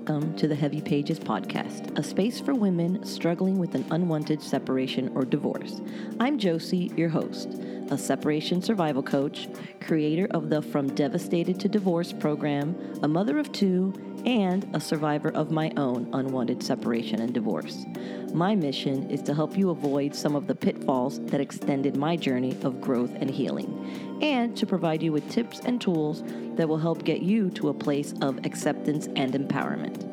Welcome to the Heavy Pages Podcast, a space for women struggling with an unwanted separation or divorce. I'm Josie, your host, a separation survival coach, creator of the From Devastated to Divorce program, a mother of two, and a survivor of my own unwanted separation and divorce. My mission is to help you avoid some of the pitfalls that extended my journey of growth and healing, and to provide you with tips and tools that will help get you to a place of acceptance and empowerment.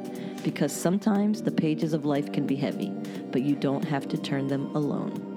Because sometimes the pages of life can be heavy, but you don't have to turn them alone.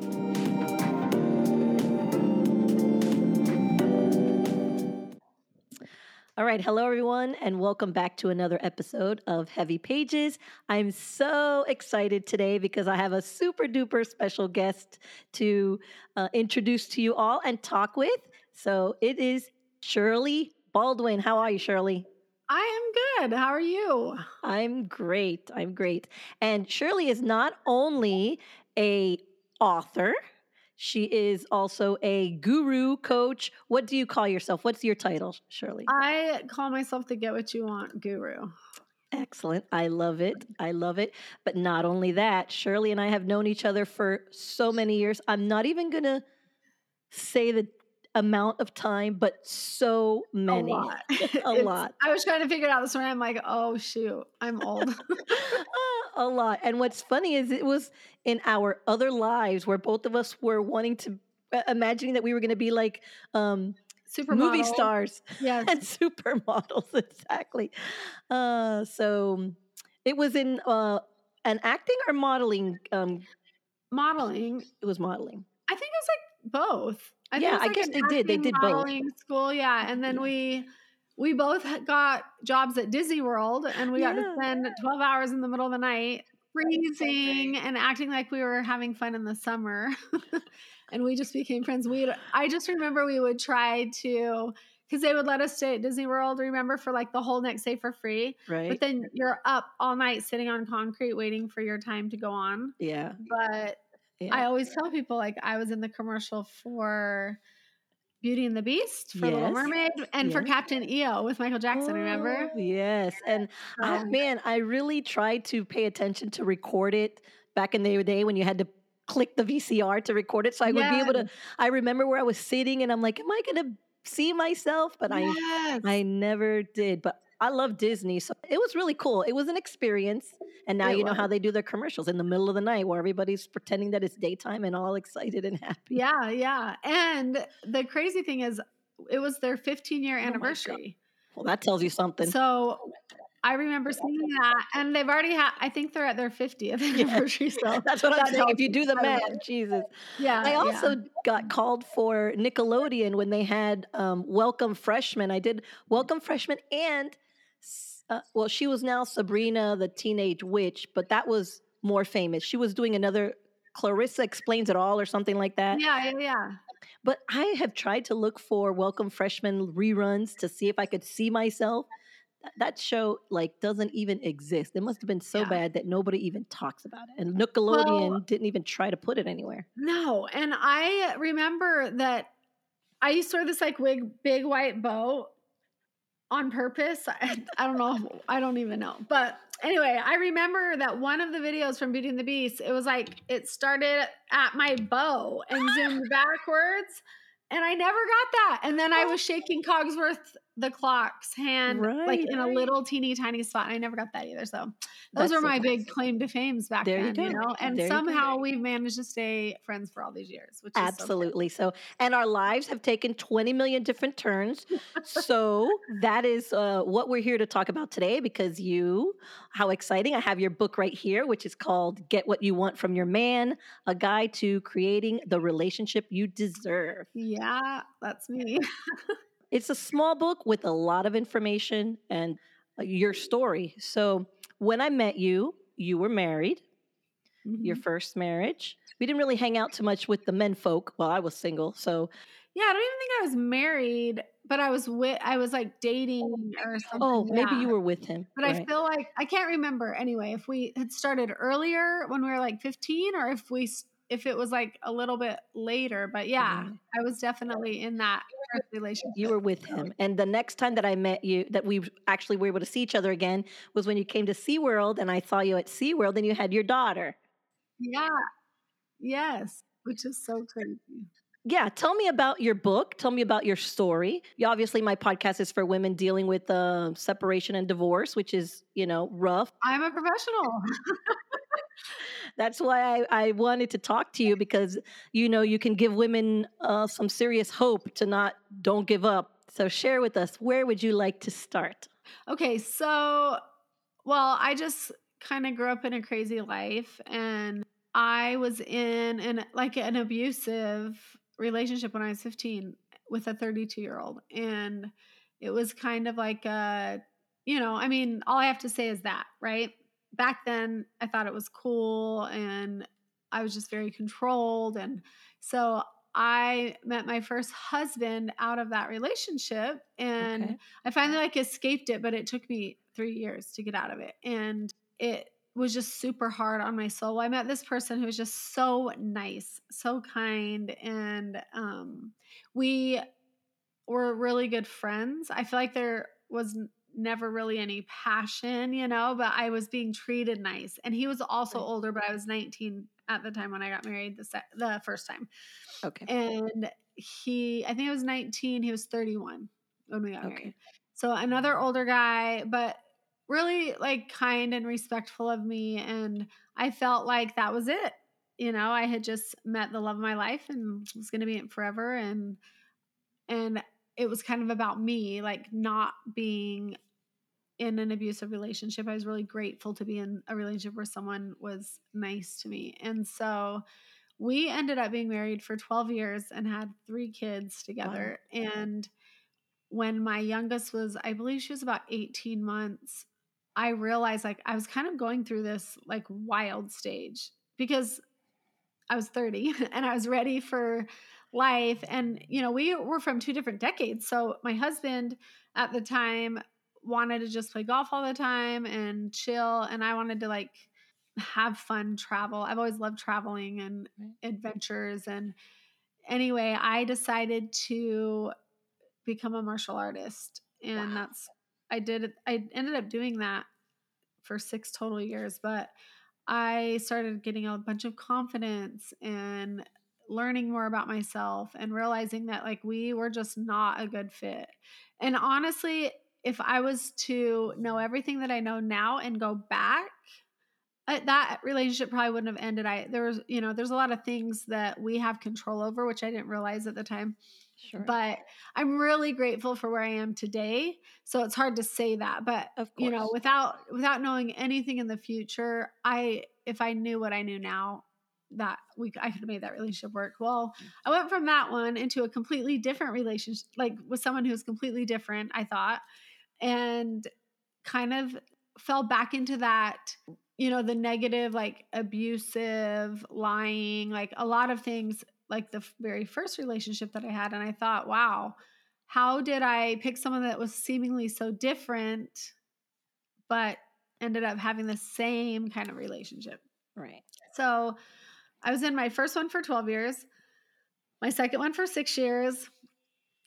All right, hello everyone, and welcome back to another episode of Heavy Pages. I'm so excited today because I have a super duper special guest to uh, introduce to you all and talk with. So it is Shirley Baldwin. How are you, Shirley? I am good. How are you? I'm great. I'm great. And Shirley is not only a author, she is also a guru coach. What do you call yourself? What's your title, Shirley? I call myself the Get What You Want guru. Excellent. I love it. I love it. But not only that, Shirley and I have known each other for so many years. I'm not even going to say the amount of time, but so many. A lot. a lot. I was trying to figure it out this morning. I'm like, oh, shoot, I'm old. a lot. And what's funny is it was in our other lives where both of us were wanting to uh, imagining that we were going to be like um super movie stars yes. and supermodels exactly uh so it was in uh an acting or modeling um modeling it was modeling i think it was like both I yeah like i guess they did they did both school yeah and then we we both got jobs at Disney World and we yeah. got to spend 12 hours in the middle of the night freezing and acting like we were having fun in the summer. and we just became friends. We I just remember we would try to because they would let us stay at Disney World, remember, for like the whole next day for free. Right. But then you're up all night sitting on concrete waiting for your time to go on. Yeah. But yeah. I always tell people like I was in the commercial for Beauty and the Beast for yes. Little Mermaid and yes. for Captain EO with Michael Jackson, oh, remember? Yes. And um, I, man, I really tried to pay attention to record it back in the day when you had to click the VCR to record it. So I yes. would be able to, I remember where I was sitting and I'm like, am I going to see myself? But I, I never did. But I love Disney. So it was really cool. It was an experience. And now it you know how they do their commercials in the middle of the night where everybody's pretending that it's daytime and all excited and happy. Yeah, yeah. And the crazy thing is, it was their 15 year anniversary. Oh well, that tells you something. So I remember seeing that, and they've already had. I think they're at their 50th anniversary. Yeah. So that's what I'm saying. If you do the math, Jesus. Yeah. I also yeah. got called for Nickelodeon when they had um, Welcome Freshmen. I did Welcome Freshmen and uh, well, she was now Sabrina the Teenage Witch, but that was more famous. She was doing another Clarissa Explains It All or something like that. Yeah, yeah, yeah. But I have tried to look for Welcome Freshmen reruns to see if I could see myself. That show like doesn't even exist. It must have been so yeah. bad that nobody even talks about it. And Nickelodeon well, didn't even try to put it anywhere. No, and I remember that I used to wear this like wig, big white bow on purpose. I, I, don't know. I don't even know. But anyway, I remember that one of the videos from Beauty and the Beast, it was like it started at my bow and zoomed backwards. And I never got that. And then I oh was shaking Cogsworth the clock's hand right, like in right. a little teeny tiny spot. And I never got that either. So those That's are my so big claim to fames back there then, you, you, know. And there somehow we've managed to stay friends for all these years, which absolutely so, so, And our lives have taken 20 million different turns. so that is uh, what we're here to talk about today because you, how exciting. I have your book right here, which is called Get What You Want from Your Man, a guide to creating the relationship you deserve. Yeah, that's me. It's a small book with a lot of information and uh, your story. So when I met you, you were married, mm-hmm. your first marriage. We didn't really hang out too much with the men folk while I was single. So yeah, I don't even think I was married, but I was with I was like dating or something. Oh, maybe you were with him. But right. I feel like I can't remember anyway if we had started earlier when we were like 15 or if we if it was like a little bit later, but yeah, mm-hmm. I was definitely in that relationship. You were with him. And the next time that I met you, that we actually were able to see each other again, was when you came to SeaWorld and I saw you at SeaWorld and you had your daughter. Yeah. Yes. Which is so crazy. Yeah, tell me about your book. Tell me about your story. You, obviously, my podcast is for women dealing with uh, separation and divorce, which is, you know, rough. I'm a professional. That's why I, I wanted to talk to you because, you know, you can give women uh, some serious hope to not, don't give up. So share with us, where would you like to start? Okay, so, well, I just kind of grew up in a crazy life and I was in an like an abusive relationship when I was 15 with a 32 year old. And it was kind of like a, you know, I mean, all I have to say is that, right? Back then, I thought it was cool and I was just very controlled. And so I met my first husband out of that relationship and okay. I finally like escaped it, but it took me three years to get out of it. And it was just super hard on my soul. I met this person who was just so nice, so kind, and um, we were really good friends. I feel like there was never really any passion, you know, but I was being treated nice. And he was also right. older, but I was 19 at the time when I got married the se- the first time. Okay. And he, I think it was 19. He was 31 when we got okay. married. So another older guy, but really like kind and respectful of me and I felt like that was it. You know, I had just met the love of my life and was going to be it forever and and it was kind of about me like not being in an abusive relationship. I was really grateful to be in a relationship where someone was nice to me. And so we ended up being married for 12 years and had three kids together. Wow. And when my youngest was, I believe she was about 18 months, I realized like I was kind of going through this like wild stage because I was 30 and I was ready for life. And, you know, we were from two different decades. So my husband at the time wanted to just play golf all the time and chill. And I wanted to like have fun travel. I've always loved traveling and adventures. And anyway, I decided to become a martial artist. And wow. that's I did I ended up doing that for 6 total years, but I started getting a bunch of confidence and learning more about myself and realizing that like we were just not a good fit. And honestly, if I was to know everything that I know now and go back, that relationship probably wouldn't have ended. I there was, you know, there's a lot of things that we have control over, which I didn't realize at the time. Sure. But I'm really grateful for where I am today. So it's hard to say that, but you know, without without knowing anything in the future, I if I knew what I knew now, that we I could have made that relationship work. Well. I went from that one into a completely different relationship, like with someone who was completely different, I thought, and kind of fell back into that you know the negative like abusive lying like a lot of things like the very first relationship that I had. And I thought, wow, how did I pick someone that was seemingly so different, but ended up having the same kind of relationship? Right. So I was in my first one for 12 years, my second one for six years,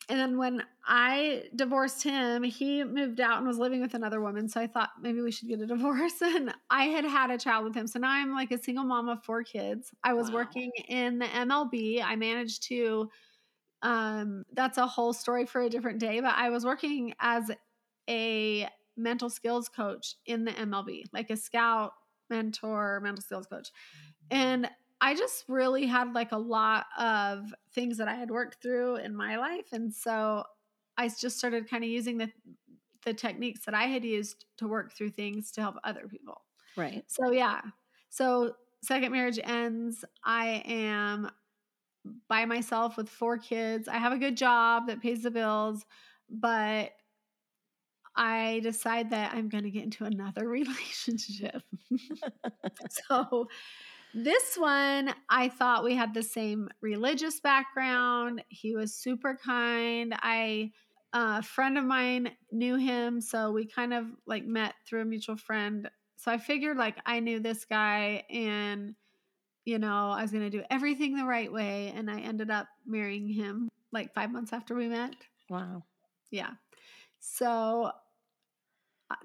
and then when I divorced him, he moved out and was living with another woman. So I thought maybe we should get a divorce. And I had had a child with him. So now I'm like a single mom of four kids. I was wow. working in the MLB. I managed to, um, that's a whole story for a different day, but I was working as a mental skills coach in the MLB, like a scout, mentor, mental skills coach. And I just really had like a lot of things that I had worked through in my life. And so I just started kind of using the the techniques that I had used to work through things to help other people. Right. So yeah. So second marriage ends. I am by myself with four kids. I have a good job that pays the bills, but I decide that I'm going to get into another relationship. so this one, I thought we had the same religious background. He was super kind. I a friend of mine knew him, so we kind of like met through a mutual friend. So I figured like I knew this guy and you know, I was going to do everything the right way. And I ended up marrying him like five months after we met. Wow. Yeah. So uh,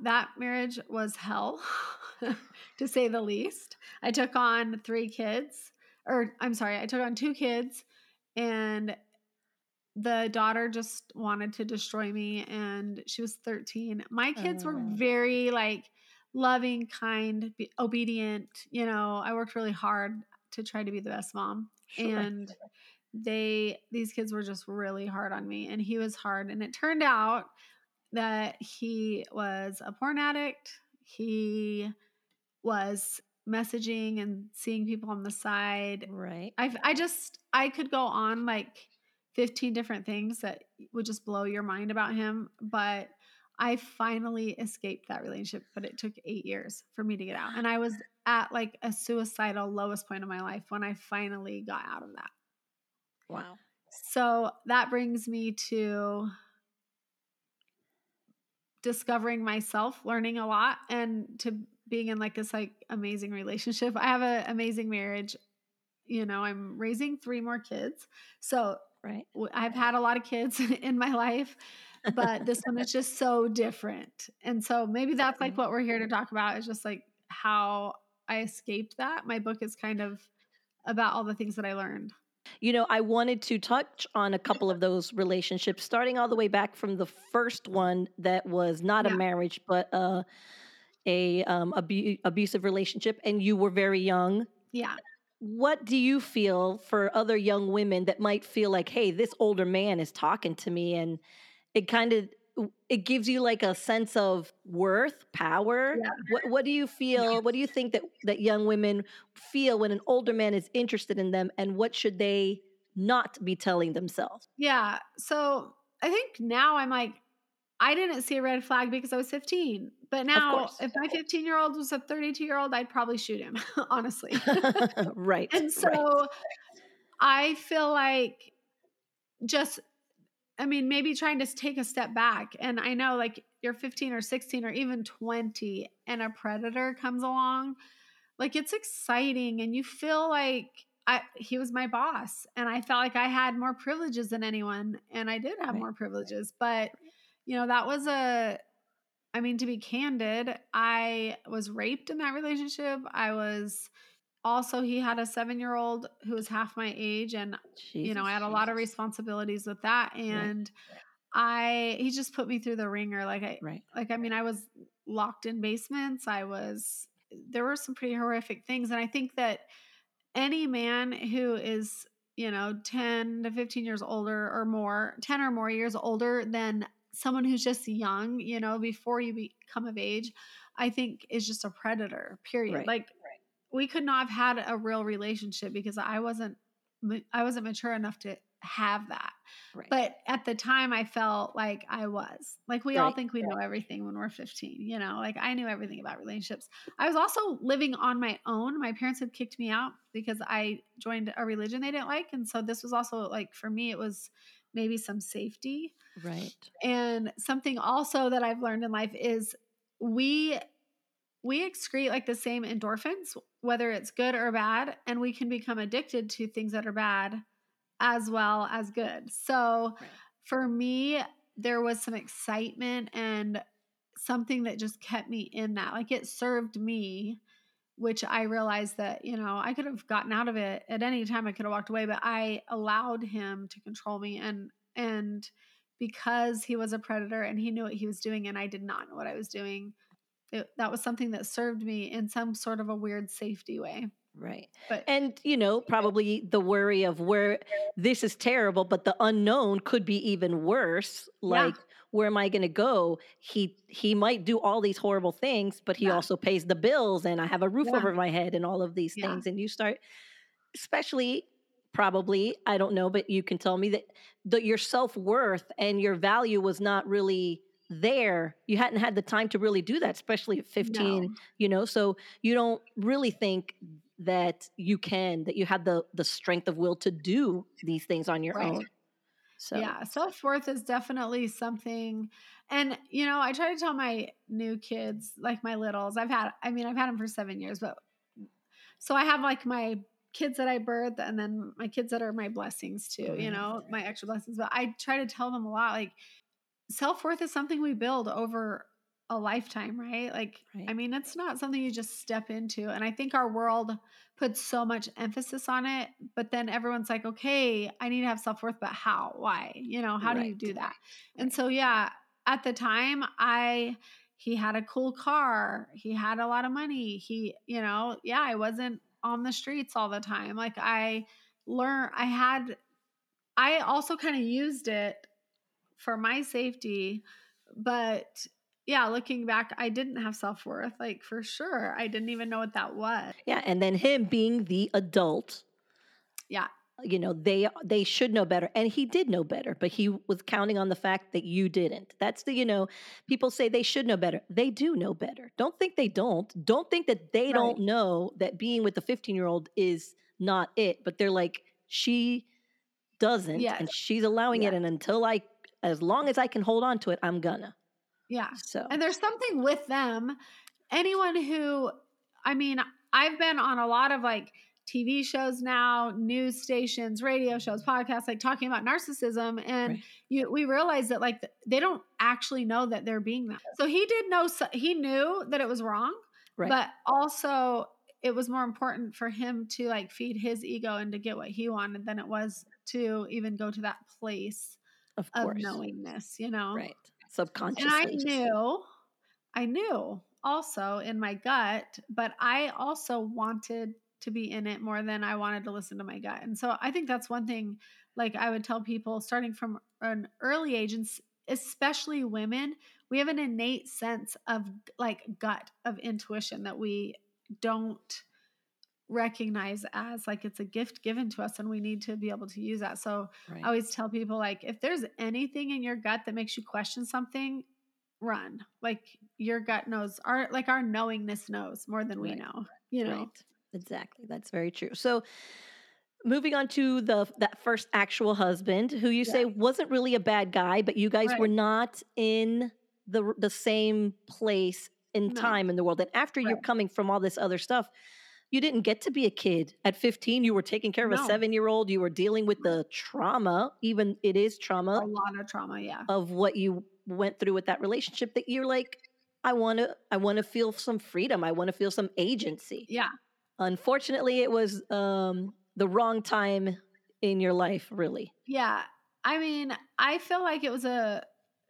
that marriage was hell, to say the least. I took on three kids, or I'm sorry, I took on two kids, and the daughter just wanted to destroy me, and she was 13. My kids were Oh. very like loving, kind, be- obedient. You know, I worked really hard to try to be the best mom Sure. and they these kids were just really hard on me and he was hard and it turned out that he was a porn addict he was messaging and seeing people on the side right. i i just i could go on like 15 different things that would just blow your mind about him but i finally escaped that relationship but it took 8 years for me to get out and i was at like a suicidal lowest point of my life when i finally got out of that Wow. so that brings me to discovering myself, learning a lot, and to being in like this like amazing relationship. I have an amazing marriage. You know, I'm raising three more kids. So Right. I've had a lot of kids in my life, but this one is just so different. And so maybe that's like what we're here to talk about is just like how I escaped that. My book is kind of about all the things that I learned. You know, I wanted to touch on a couple of those relationships, starting all the way back from the first one that was not Yeah. a marriage, but uh, a um, abu- abusive relationship, and you were very young. Yeah. What do you feel for other young women that might feel like, hey, this older man is talking to me, and it kind of it gives you like a sense of worth, power. Yeah. What what do you feel? What do you think that that young women feel when an older man is interested in them, and what should they not be telling themselves? Yeah. So I think now I'm like, I didn't see a red flag because I was 15. But now, if my 15 year old was a 32 year old, I'd probably shoot him, honestly. right. and so right. I feel like just, I mean, maybe trying to take a step back. And I know like you're 15 or 16 or even 20 and a predator comes along, like it's exciting and you feel like, I, he was my boss and I felt like I had more privileges than anyone and I did have Right. more privileges but you know that was a I mean to be candid I was raped in that relationship I was also he had a 7-year-old who was half my age and you know I had a lot of responsibilities with that and I he just put me through the ringer like I Right. like I mean I was locked in basements I was there were some pretty horrific things and I think that any man who is you know 10 to 15 years older or more 10 or more years older than someone who's just young you know before you become of age i think is just a predator period Right. like we could not have had a real relationship because i wasn't i wasn't mature enough to have that. Right. but at the time i felt like i was. Like we all think we know everything when we're 15 you know? Like i knew everything about relationships. I was also living on my own. My parents had kicked me out because i joined a religion they didn't like and so this was also like for me it was maybe some safety. Right. and something also that I've learned in life is we we excrete like the same endorphins, whether it's good or bad, and we can become addicted to things that are bad as well as good. So Right. for me, there was some excitement and something that just kept me in that. Like it served me, which I realized that, you know, I could have gotten out of it at any time I could have walked away, but I allowed him to control me and and because he was a predator and he knew what he was doing and I did not know what I was doing. It, that was something that served me in some sort of a weird safety way. Right. But And, you know, probably the worry of where this is terrible, but the unknown could be even worse. Yeah. Like, where am I going to go? He he might do all these horrible things, but he Yeah. also pays the bills, and I have a roof Yeah. over my head, and all of these Yeah. things. And you start, especially, probably, I don't know, but you can tell me that the, your self worth and your value was not really there. You hadn't had the time to really do that, especially at fifteen no. you know so you don't really think that you can that you have the the strength of will to do these things on your Right. own so Yeah, self worth is definitely something. And, you know, I try to tell my new kids, like my littles, I've had, I mean, I've had them for seven years, but so I have like my kids that I birth and then my kids that are my blessings too, you mm-hmm. know, my extra blessings. But I try to tell them a lot like self worth is something we build over a lifetime, right? Like, right. I mean, it's not something you just step into. And I think our world puts so much emphasis on it, but then everyone's like, okay, I need to have self worth, but how? Why? You know, how right. do you do that? And so, yeah, at the time, I, he had a cool car, he had a lot of money. He, you know, yeah, I wasn't on the streets all the time. Like, I learned, I had, I also kind of used it for my safety, but yeah, looking back, I didn't have self worth, like for sure. I didn't even know what that was. Yeah, and then him being the adult. Yeah. You know, they they should know better. And he did know better, but he was counting on the fact that you didn't. That's the, you know, people say they should know better. They do know better. Don't think they don't. Don't think that they right. don't know that being with the 15 year old is not it. But they're like, she doesn't yes. and she's allowing it. And until I as long as I can hold on to it, I'm gonna. Yeah. So, and there's something with them. Anyone who, I mean, I've been on a lot of like TV shows now, news stations, radio shows, podcasts, like talking about narcissism, and right. you, we realize that like they don't actually know that they're being that. So he did know, he knew that it was wrong, right. but also it was more important for him to like feed his ego and to get what he wanted than it was to even go to that place of, of knowingness, you know? Right subconsciously. And I knew, I knew also in my gut, but I also wanted to be in it more than I wanted to listen to my gut. And so I think that's one thing, like I would tell people starting from an early age, and especially women, we have an innate sense of like gut, of intuition that we don't recognize as like it's a gift given to us and we need to be able to use that. So right. I always tell people like if there's anything in your gut that makes you question something, run. Like your gut knows our like our knowingness knows more than we right. know, you know. Right. Exactly. That's very true. So moving on to the that first actual husband who you yeah. say wasn't really a bad guy, but you guys were not in the the same place in no. time in the world. And after you're coming from all this other stuff, you didn't get to be a kid at 15 you were taking care of no. a seven year old you were dealing with the trauma even it is trauma a lot of trauma yeah. of what you went through with that relationship that you're like i want to i want to feel some freedom i want to feel some agency. Yeah. Unfortunately it was um the wrong time in your life really. Yeah i mean i feel like it was a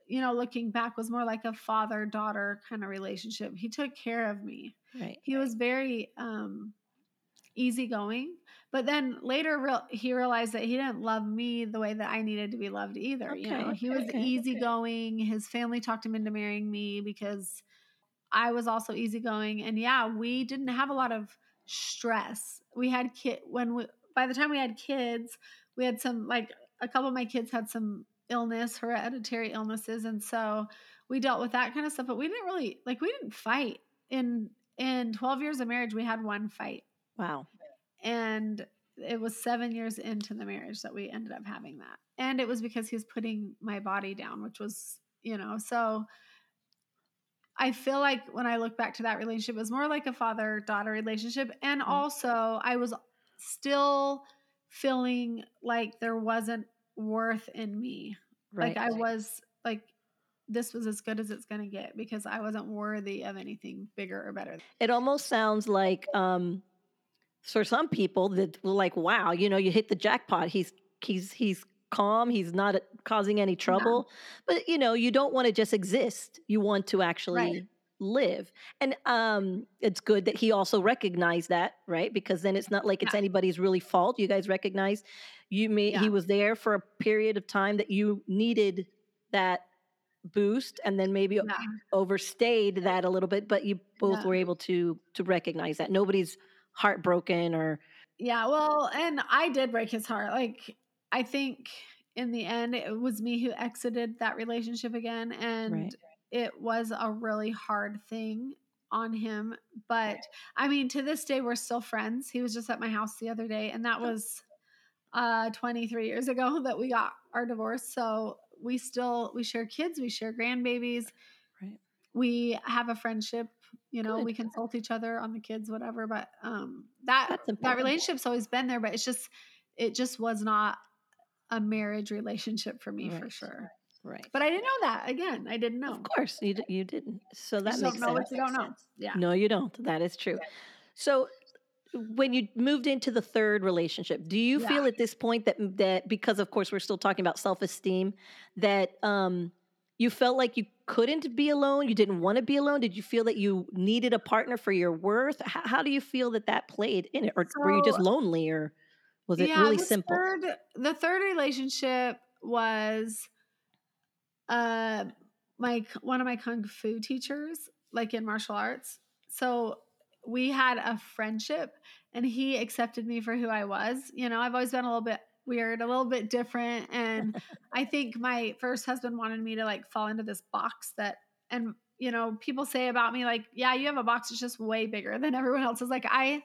you know looking back was more like a father daughter kind of relationship he took care of me Right. He was very um, easygoing. But then later, real, he realized that he didn't love me the way that I needed to be loved either. Okay, you know, he was okay, easygoing. Okay. His family talked him into marrying me because I was also easygoing. And yeah, we didn't have a lot of stress. We had kid when we by the time we had kids, we had some like a couple of my kids had some illness, hereditary illnesses, and so we dealt with that kind of stuff. But we didn't really like we didn't fight in in 12 years of marriage, we had one fight. Wow. And it was seven years into the marriage that we ended up having that. And it was because he was putting my body down, which was, you know, so I feel like when I look back to that relationship, it was more like a father daughter relationship. And mm-hmm. also, I was still feeling like there wasn't worth in me. Right. Like I was like this was as good as it's going to get because I wasn't worthy of anything bigger or better. It almost sounds like um, for some people that were like, wow, you know, you hit the jackpot. He's he's he's calm. He's not causing any trouble. No. But you know, you don't want to just exist. You want to actually right. live. And um, it's good that he also recognized that, right? Because then it's not like it's yeah. anybody's really fault. You guys recognize you may yeah. he was there for a period of time that you needed that boost and then maybe yeah. overstayed that a little bit but you both yeah. were able to to recognize that nobody's heartbroken or yeah well and i did break his heart like i think in the end it was me who exited that relationship again and right. it was a really hard thing on him but i mean to this day we're still friends he was just at my house the other day and that was uh 23 years ago that we got our divorce so we still we share kids, we share grandbabies. Right. We have a friendship You know, Good. we consult each other on the kids, whatever. But um, that that relationship's always been there, but it's just it just was not a marriage relationship for me for sure. Right. But I didn't know that. Again, I didn't know. Of course, you, d- you didn't. So that just makes don't know sense. what you don't know. Yeah. No, you don't. That is true. So when you moved into the third relationship, do you Yeah. feel at this point that that because of course we're still talking about self-esteem that um you felt like you couldn't be alone, you didn't want to be alone? Did you feel that you needed a partner for your worth? How, how do you feel that that played in it or were you just lonely or was it yeah, really the simple? Third, the third relationship was uh my one of my kung fu teachers, like in martial arts. So we had a friendship and he accepted me for who I was. You know, I've always been a little bit weird, a little bit different. And I think my first husband wanted me to like fall into this box that, and you know, people say about me, like, yeah, you have a box, it's just way bigger than everyone else's. Like, I,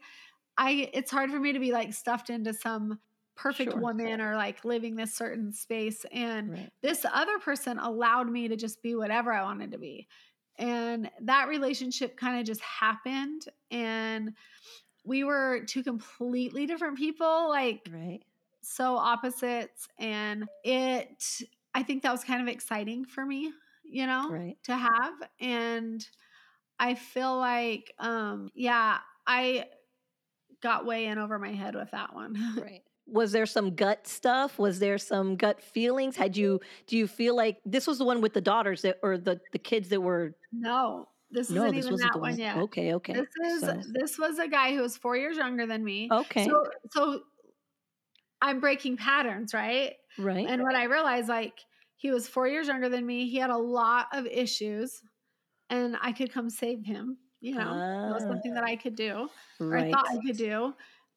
I, it's hard for me to be like stuffed into some perfect Sure. woman or like living this certain space. And Right. this other person allowed me to just be whatever I wanted to be. And that relationship kind of just happened. And we were two completely different people, like Right. so opposites. And it, I think that was kind of exciting for me, you know, Right. to have. And I feel like, um, yeah, I got way in over my head with that one. Right. Was there some gut stuff? Was there some gut feelings? Had you do you feel like this was the one with the daughters that or the the kids that were no, this no, isn't this even that one one. yet. Okay, okay. This is So- this was a guy who was four years younger than me. okay. So so I'm breaking patterns, right? right. And what I realized, like he was four years younger than me. He had a lot of issues, and I could come save him. You know, that was Ah, something that I could do, or. I thought I could do.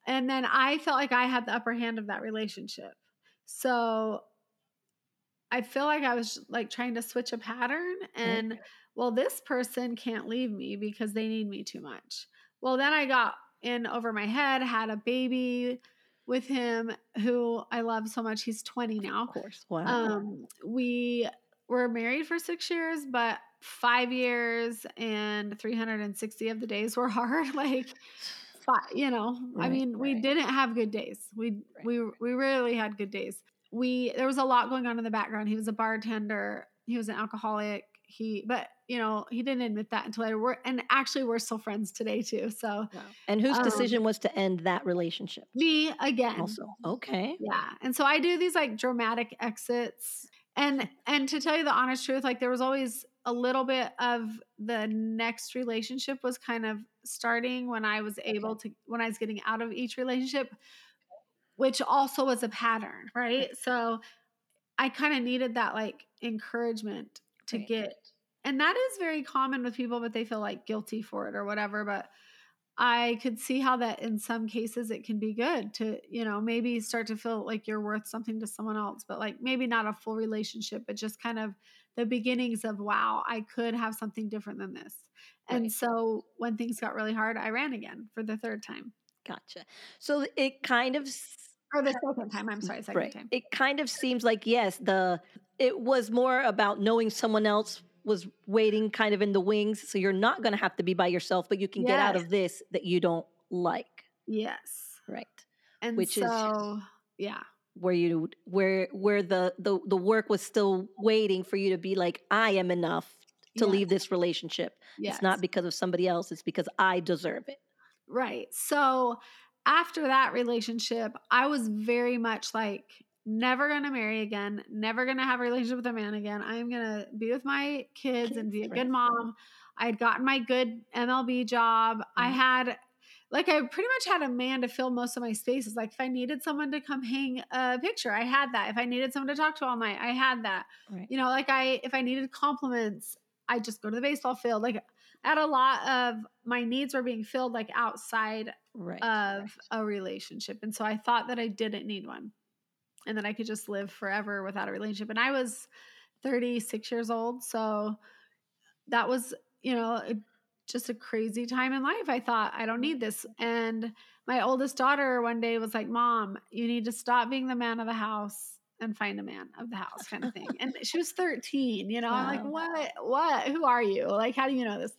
And then I felt like I had the upper hand of that relationship. So I feel like I was like trying to switch a pattern and well this person can't leave me because they need me too much. Well, then I got in over my head, had a baby with him who I love so much. He's 20 now. Of course. Wow. Um, we were married for six years, but five years and 360 of the days were hard. like, fi- you know, I Right, mean, we didn't have good days. We Right. we we rarely had good days. We there was a lot going on in the background. He was a bartender. He was an alcoholic. He, but you know, he didn't admit that until later. We're and actually we're still friends today too. So wow. And whose um, decision was to end that relationship? me again. Also. Okay. Yeah. And so I do these like dramatic exits. And and to tell you the honest truth, like there was always a little bit of the next relationship was kind of starting when I was able to when I was getting out of each relationship, which also was a pattern, right? So I kind of needed that like encouragement to Right. get and that is very common with people, but they feel like guilty for it or whatever. But I could see how that in some cases it can be good to, you know, maybe start to feel like you're worth something to someone else, but like maybe not a full relationship, but just kind of the beginnings of, wow, I could have something different than this. And Right. so when things got really hard, I ran again for the third time Gotcha. So it kind of or the second time. I'm sorry, second right. time. It kind of seems like yes, the it was more about knowing someone else was waiting kind of in the wings so you're not going to have to be by yourself but you can get out of this that you don't like Yes. right And Which is- yeah. where you where where the the the work was still waiting for you to be like I am enough to leave this relationship. Yes. It's not because of somebody else, it's because I deserve it. Right. So after that relationship, I was very much like never going to marry again, never going to have a relationship with a man again. I'm going to be with my kids, and be a right. good mom. I had gotten my good MLB job. I Mhm. had like I pretty much had a man to fill most of my spaces. Like if I needed someone to come hang a picture, I had that. If I needed someone to talk to all night, I had that. Right. You know, like I if I needed compliments, I just go to the baseball field. Like I had a lot of my needs were being filled like outside Right. of a relationship. And so I thought that I didn't need one and that I could just live forever without a relationship. And I was 36 years old. So that was, you know, just a crazy time in life. I thought, I don't need this. And my oldest daughter one day was like, Mom, you need to stop being the man of the house and find a man of the house kind of thing. and she was 13, you know, I'm like, what, what, who are you? Like, how do you know this?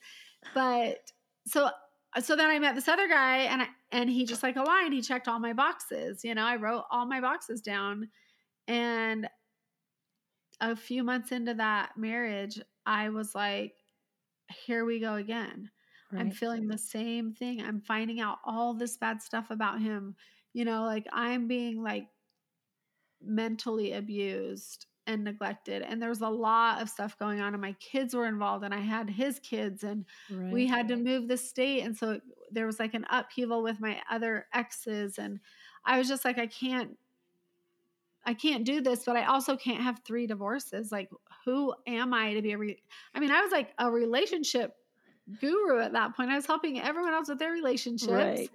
but so so then I met this other guy and I, and he just like aligned. He checked all my boxes. You know, I wrote all my boxes down, and a few months into that marriage, I was like, "Here we go again." Right. I'm feeling the same thing. I'm finding out all this bad stuff about him. You know, like I'm being like mentally abused and neglected and there was a lot of stuff going on and my kids were involved and i had his kids and right. we had to move the state and so there was like an upheaval with my other exes and i was just like i can't i can't do this but i also can't have three divorces like who am i to be a re- i mean i was like a relationship guru at that point i was helping everyone else with their relationships right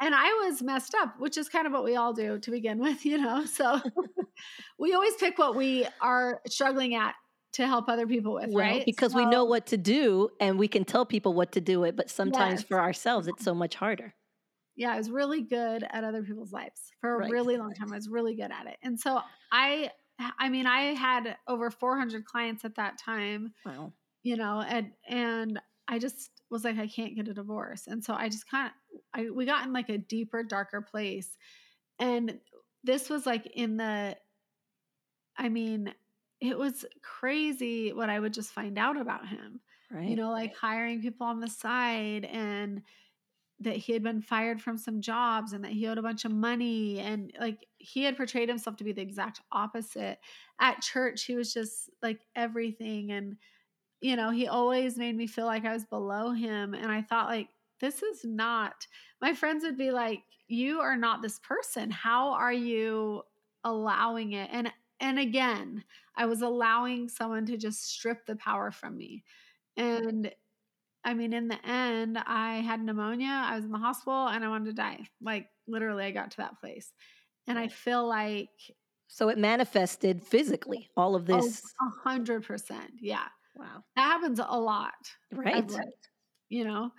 and I was messed up, which is kind of what we all do to begin with, you know. So we always pick what we are struggling at to help other people with, well, right? Because so, we know what to do and we can tell people what to do it, but sometimes yes. for ourselves it's so much harder. Yeah, I was really good at other people's lives for a right. really long time. I was really good at it. And so I I mean, I had over 400 clients at that time. Wow. You know, and and I just was like I can't get a divorce. And so I just kind of I we got in like a deeper, darker place. And this was like in the I mean, it was crazy what I would just find out about him. Right. You know, like hiring people on the side and that he had been fired from some jobs and that he owed a bunch of money and like he had portrayed himself to be the exact opposite. At church he was just like everything and you know, he always made me feel like I was below him and I thought like this is not my friends would be like you are not this person. How are you allowing it? And and again i was allowing someone to just strip the power from me. And i mean in the end i had pneumonia i was in the hospital and i wanted to die. Like literally i got to that place. And i feel like so it manifested physically all of oh, this a hundred percent yeah wow that happens a lot right you know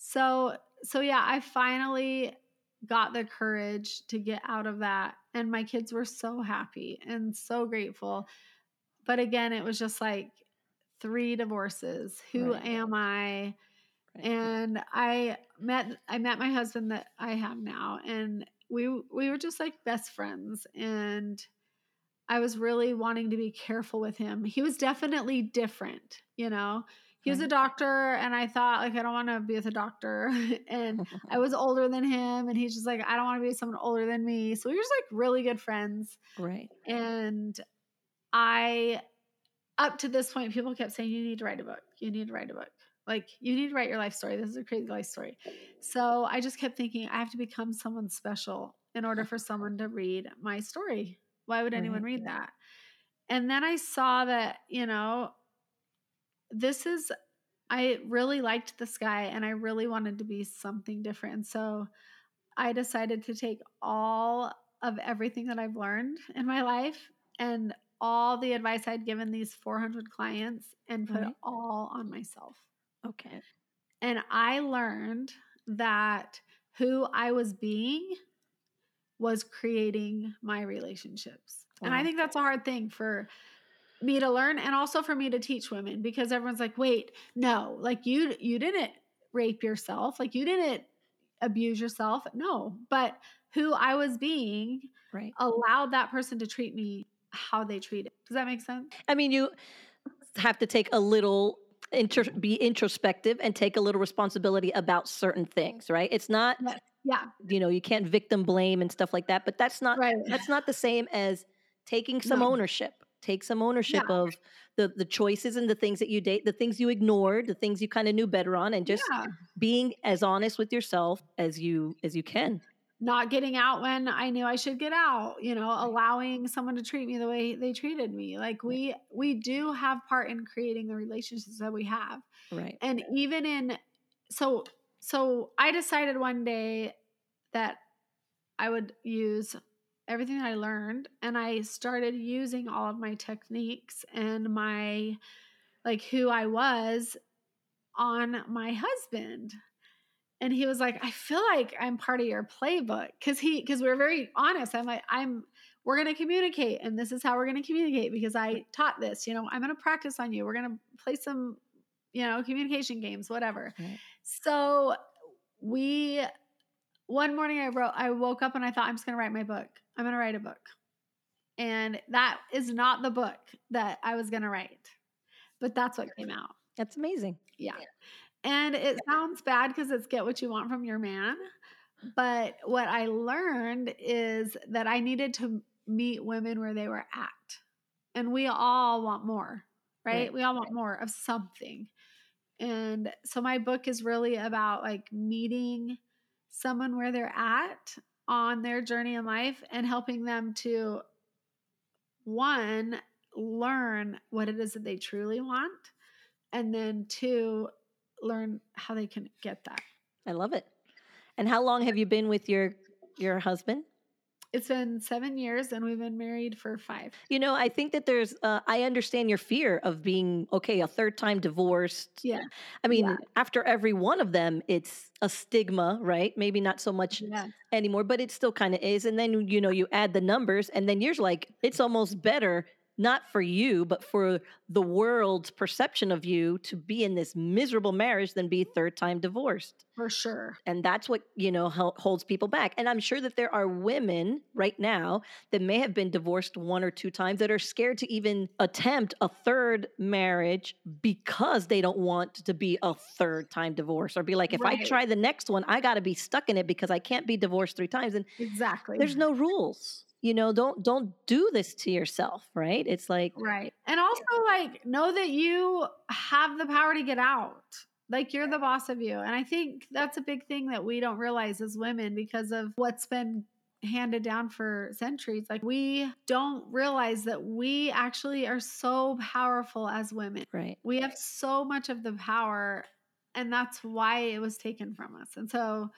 so so yeah, I finally got the courage to get out of that and my kids were so happy and so grateful. But again, it was just like three divorces. Who right. am I? Right. And I met I met my husband that I have now and we we were just like best friends and I was really wanting to be careful with him. He was definitely different, you know? He was a doctor and i thought like i don't want to be with a doctor. And i was older than him and he's just like i don't want to be with someone older than me. So we were just like really good friends. Right. And i up to this point people kept saying you need to write a book. You need to write a book. Like you need to write your life story. This is a crazy life story. So i just kept thinking i have to become someone special in order for someone to read my story why would anyone right. read that and then i saw that you know this is I really liked this guy and I really wanted to be something different. So I decided to take all of everything that I've learned in my life and all the advice I'd given these 400 clients and put right. it all on myself. Okay. And I learned that who I was being was creating my relationships. Wow. And I think that's a hard thing for me to learn and also for me to teach women because everyone's like wait no like you you didn't rape yourself like you didn't abuse yourself. No but who i was being right. allowed that person to treat me how they treated does that make sense? I mean you have to take a little inter- be introspective and take a little responsibility about certain things right? It's not yeah you know you can't victim blame and stuff like that but that's not right. that's not the same as taking some no. ownership take some ownership yeah. of the the choices and the things that you date the things you ignored the things you kind of knew better on and just yeah. being as honest with yourself as you as you can not getting out when i knew i should get out you know allowing someone to treat me the way they treated me like we we do have part in creating the relationships that we have right and even in so so i decided one day that i would use everything that I learned and I started using all of my techniques and my like who I was on my husband. And he was like, I feel like I'm part of your playbook. Cause he cause we are very honest. I'm like, I'm we're gonna communicate and this is how we're gonna communicate because I taught this. You know, I'm gonna practice on you. We're gonna play some you know, communication games, whatever. Right. So we one morning I wrote I woke up and I thought I'm just going to write my book. I'm going to write a book. And that is not the book that I was going to write. But that's what came out. That's amazing. Yeah. And it sounds bad because it's get what you want from your man. But what I learned is that I needed to meet women where they were at. And we all want more, right? Right. We all want more of something. And so my book is really about like meeting someone where they're at on their journey in life and helping them to one learn what it is that they truly want and then two learn how they can get that. I love it. And how long have you been with your your husband? It's been 7 years and we've been married for 5. You know, I think that there's uh, I understand your fear of being okay, a third time divorced. Yeah. I mean, Yeah. after every one of them, it's a stigma, right? Maybe not so much Yeah. anymore, but it still kind of is. And then, you know, you add the numbers, and then you're like, it's almost better, not for you, but for the world's perception of you to be in this miserable marriage than be third time divorced. For sure. And that's what, you know, holds people back. And I'm sure that there are women right now that may have been divorced one or two times that are scared to even attempt a third marriage because they don't want to be a third time divorce or be like, if I try the next one, I got to be stuck in it because I can't be divorced three times. And Exactly. there's no rules. You know, don't don't do this to yourself, right? It's like Right. And also like know that you have the power to get out. Like you're the boss of you. And I think that's a big thing that we don't realize as women because of what's been handed down for centuries. Like we don't realize that we actually are so powerful as women. right. We have so much of the power and that's why it was taken from us. And so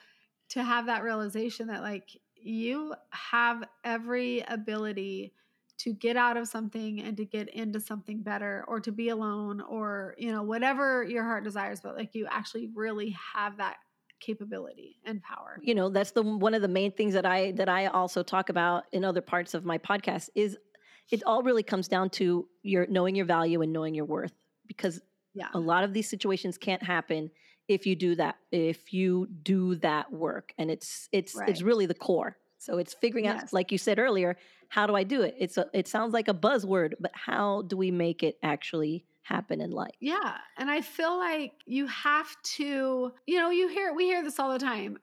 to have that realization that like you have every ability to get out of something and to get into something better or to be alone or you know whatever your heart desires but like you actually really have that capability and power. You know that's the one of the main things that i that i also talk about in other parts of my podcast is it all really comes down to your knowing your value and knowing your worth because yeah. a lot of these situations can't happen if you do that if you do that work and it's it's Right. it's really the core so it's figuring out like you said earlier how do i do it it's a, it sounds like a buzzword but how do we make it actually happen in life Yeah. And I feel like you have to, you know, you hear, we hear this all the time.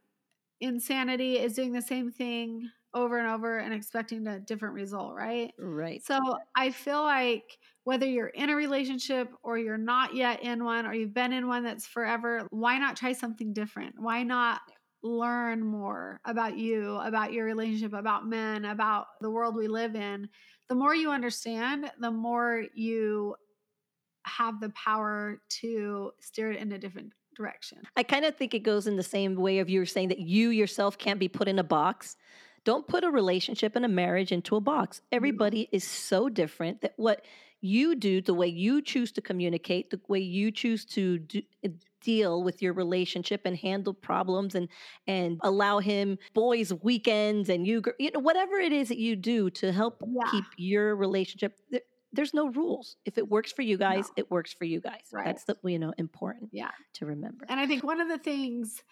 Insanity is doing the same thing over and over and expecting a different result, right? right So I feel like whether you're in a relationship or you're not yet in one or you've been in one that's forever, why not try something different? Why not learn more about you, about your relationship, about men, about the world we live in? The more you understand, the more you have the power to steer it in a different direction. I kind of think it goes in the same way of you were saying that you yourself can't be put in a box. Don't put a relationship and a marriage into a box. Mm-hmm. Everybody is so different that what you do, the way you choose to communicate, the way you choose to do, uh, deal with your relationship and handle problems and and allow him boys weekends and you you know whatever it is that you do to help Yeah. keep your relationship there, there's no rules. If it works for you guys, No. it works for you guys. Right. That's the you know important Yeah. to remember. And I think one of the things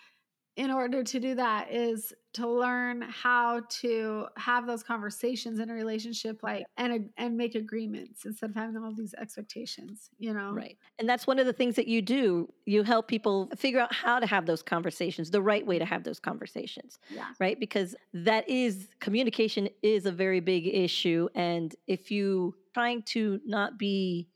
in order to do that is to learn how to have those conversations in a relationship like and and make agreements instead of having all these expectations, you know. Right. And that's one of the things that you do. You help people figure out how to have those conversations, the right way to have those conversations, Yeah. right? Because that is communication is a very big issue. And if you trying to not be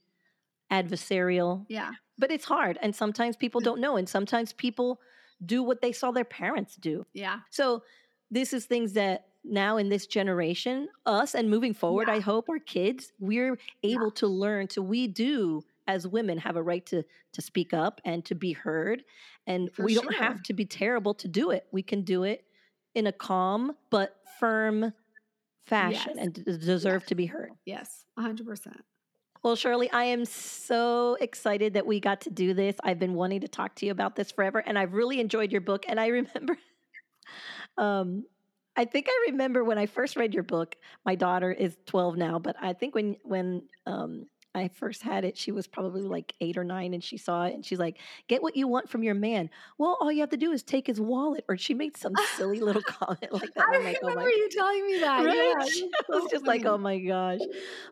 adversarial, Yeah. but it's hard. And sometimes people don't know. And sometimes people do what they saw their parents do. Yeah. So this is things that now in this generation, us and moving forward, Yeah. I hope our kids, we're able to learn to we do as women have a right to to speak up and to be heard. And For we don't have to be terrible to do it. We can do it in a calm but firm fashion Yes. and deserve Yes. to be heard. Yes. a hundred percent. Well, Shirley, I am so excited that we got to do this. I've been wanting to talk to you about this forever, and I've really enjoyed your book. And I remember, um, I think I remember when I first read your book. My daughter is twelve now, but I think when when um, I first had it, she was probably like eight or nine and she saw it and she's like, Get what you want from your man. Well, all you have to do is take his wallet. Or she made some silly little comment like that. I I'm like, remember oh my you telling me that. Right? Yeah, I was just like, oh my gosh.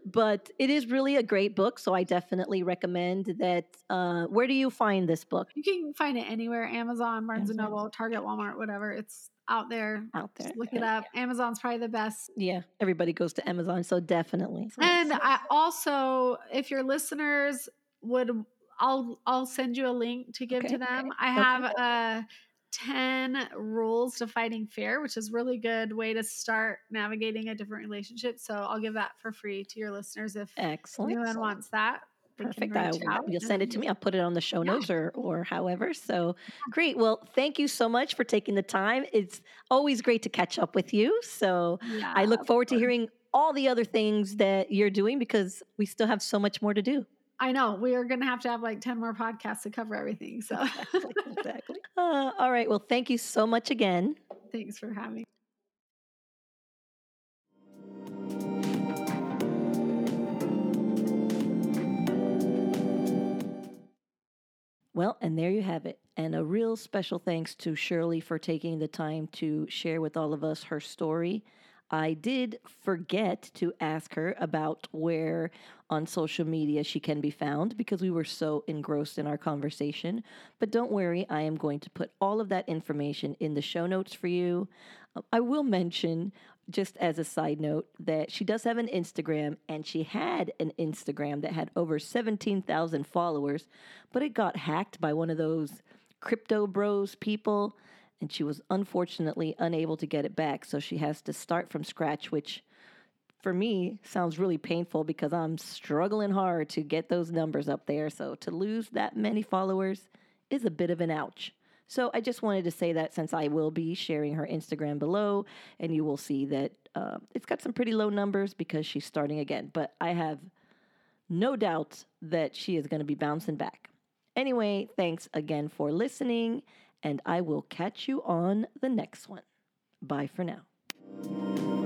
But it is really a great book. So I definitely recommend that. Uh, where do you find this book? You can find it anywhere Amazon, Barnes and Noble, Target, Walmart, whatever. It's out there. Out there. Just look it Yeah. up. Amazon's probably the best. Yeah, everybody goes to Amazon. So definitely. And I also, if your listeners would, I'll I'll send you a link to give Okay, to them. okay, I okay. have uh, ten rules to fighting fear, which is really good way to start navigating a different relationship. So I'll give that for free to your listeners if Excellent. anyone wants that. Perfect. I, you'll send it to me. I'll put it on the show Yeah. notes or or however. So great. Well, thank you so much for taking the time. It's always great to catch up with you. So Yeah, I look forward to hearing all the other things that you're doing because we still have so much more to do. I know we are going to have to have like ten more podcasts to cover everything. So Exactly. exactly. Uh, all right. Well, thank you so much again. thanks for having. Well, and there you have it. And a real special thanks to Shirley for taking the time to share with all of us her story. I did forget to ask her about where on social media she can be found because we were so engrossed in our conversation. But don't worry, I am going to put all of that information in the show notes for you. I will mention, just as a side note, that she does have an Instagram and she had an Instagram that had over 17,000 followers, but it got hacked by one of those crypto bros people and she was unfortunately unable to get it back. So she has to start from scratch, which for me sounds really painful because I'm struggling hard to get those numbers up there. So to lose that many followers is a bit of an ouch. So I just wanted to say that since I will be sharing her Instagram below, and you will see that uh, it's got some pretty low numbers because she's starting again. But I have no doubt that she is going to be bouncing back. Anyway, thanks again for listening, and I will catch you on the next one. Bye for now.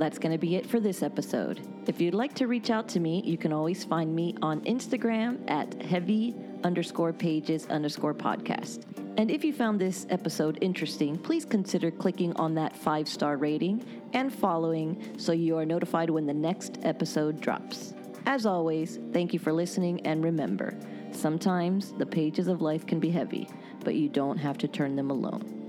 That's going to be it for this episode. If you'd like to reach out to me, you can always find me on Instagram at heavy underscore pages underscore podcast. And if you found this episode interesting, please consider clicking on that five star rating and following so you are notified when the next episode drops. As always, thank you for listening and remember, sometimes the pages of life can be heavy, but you don't have to turn them alone.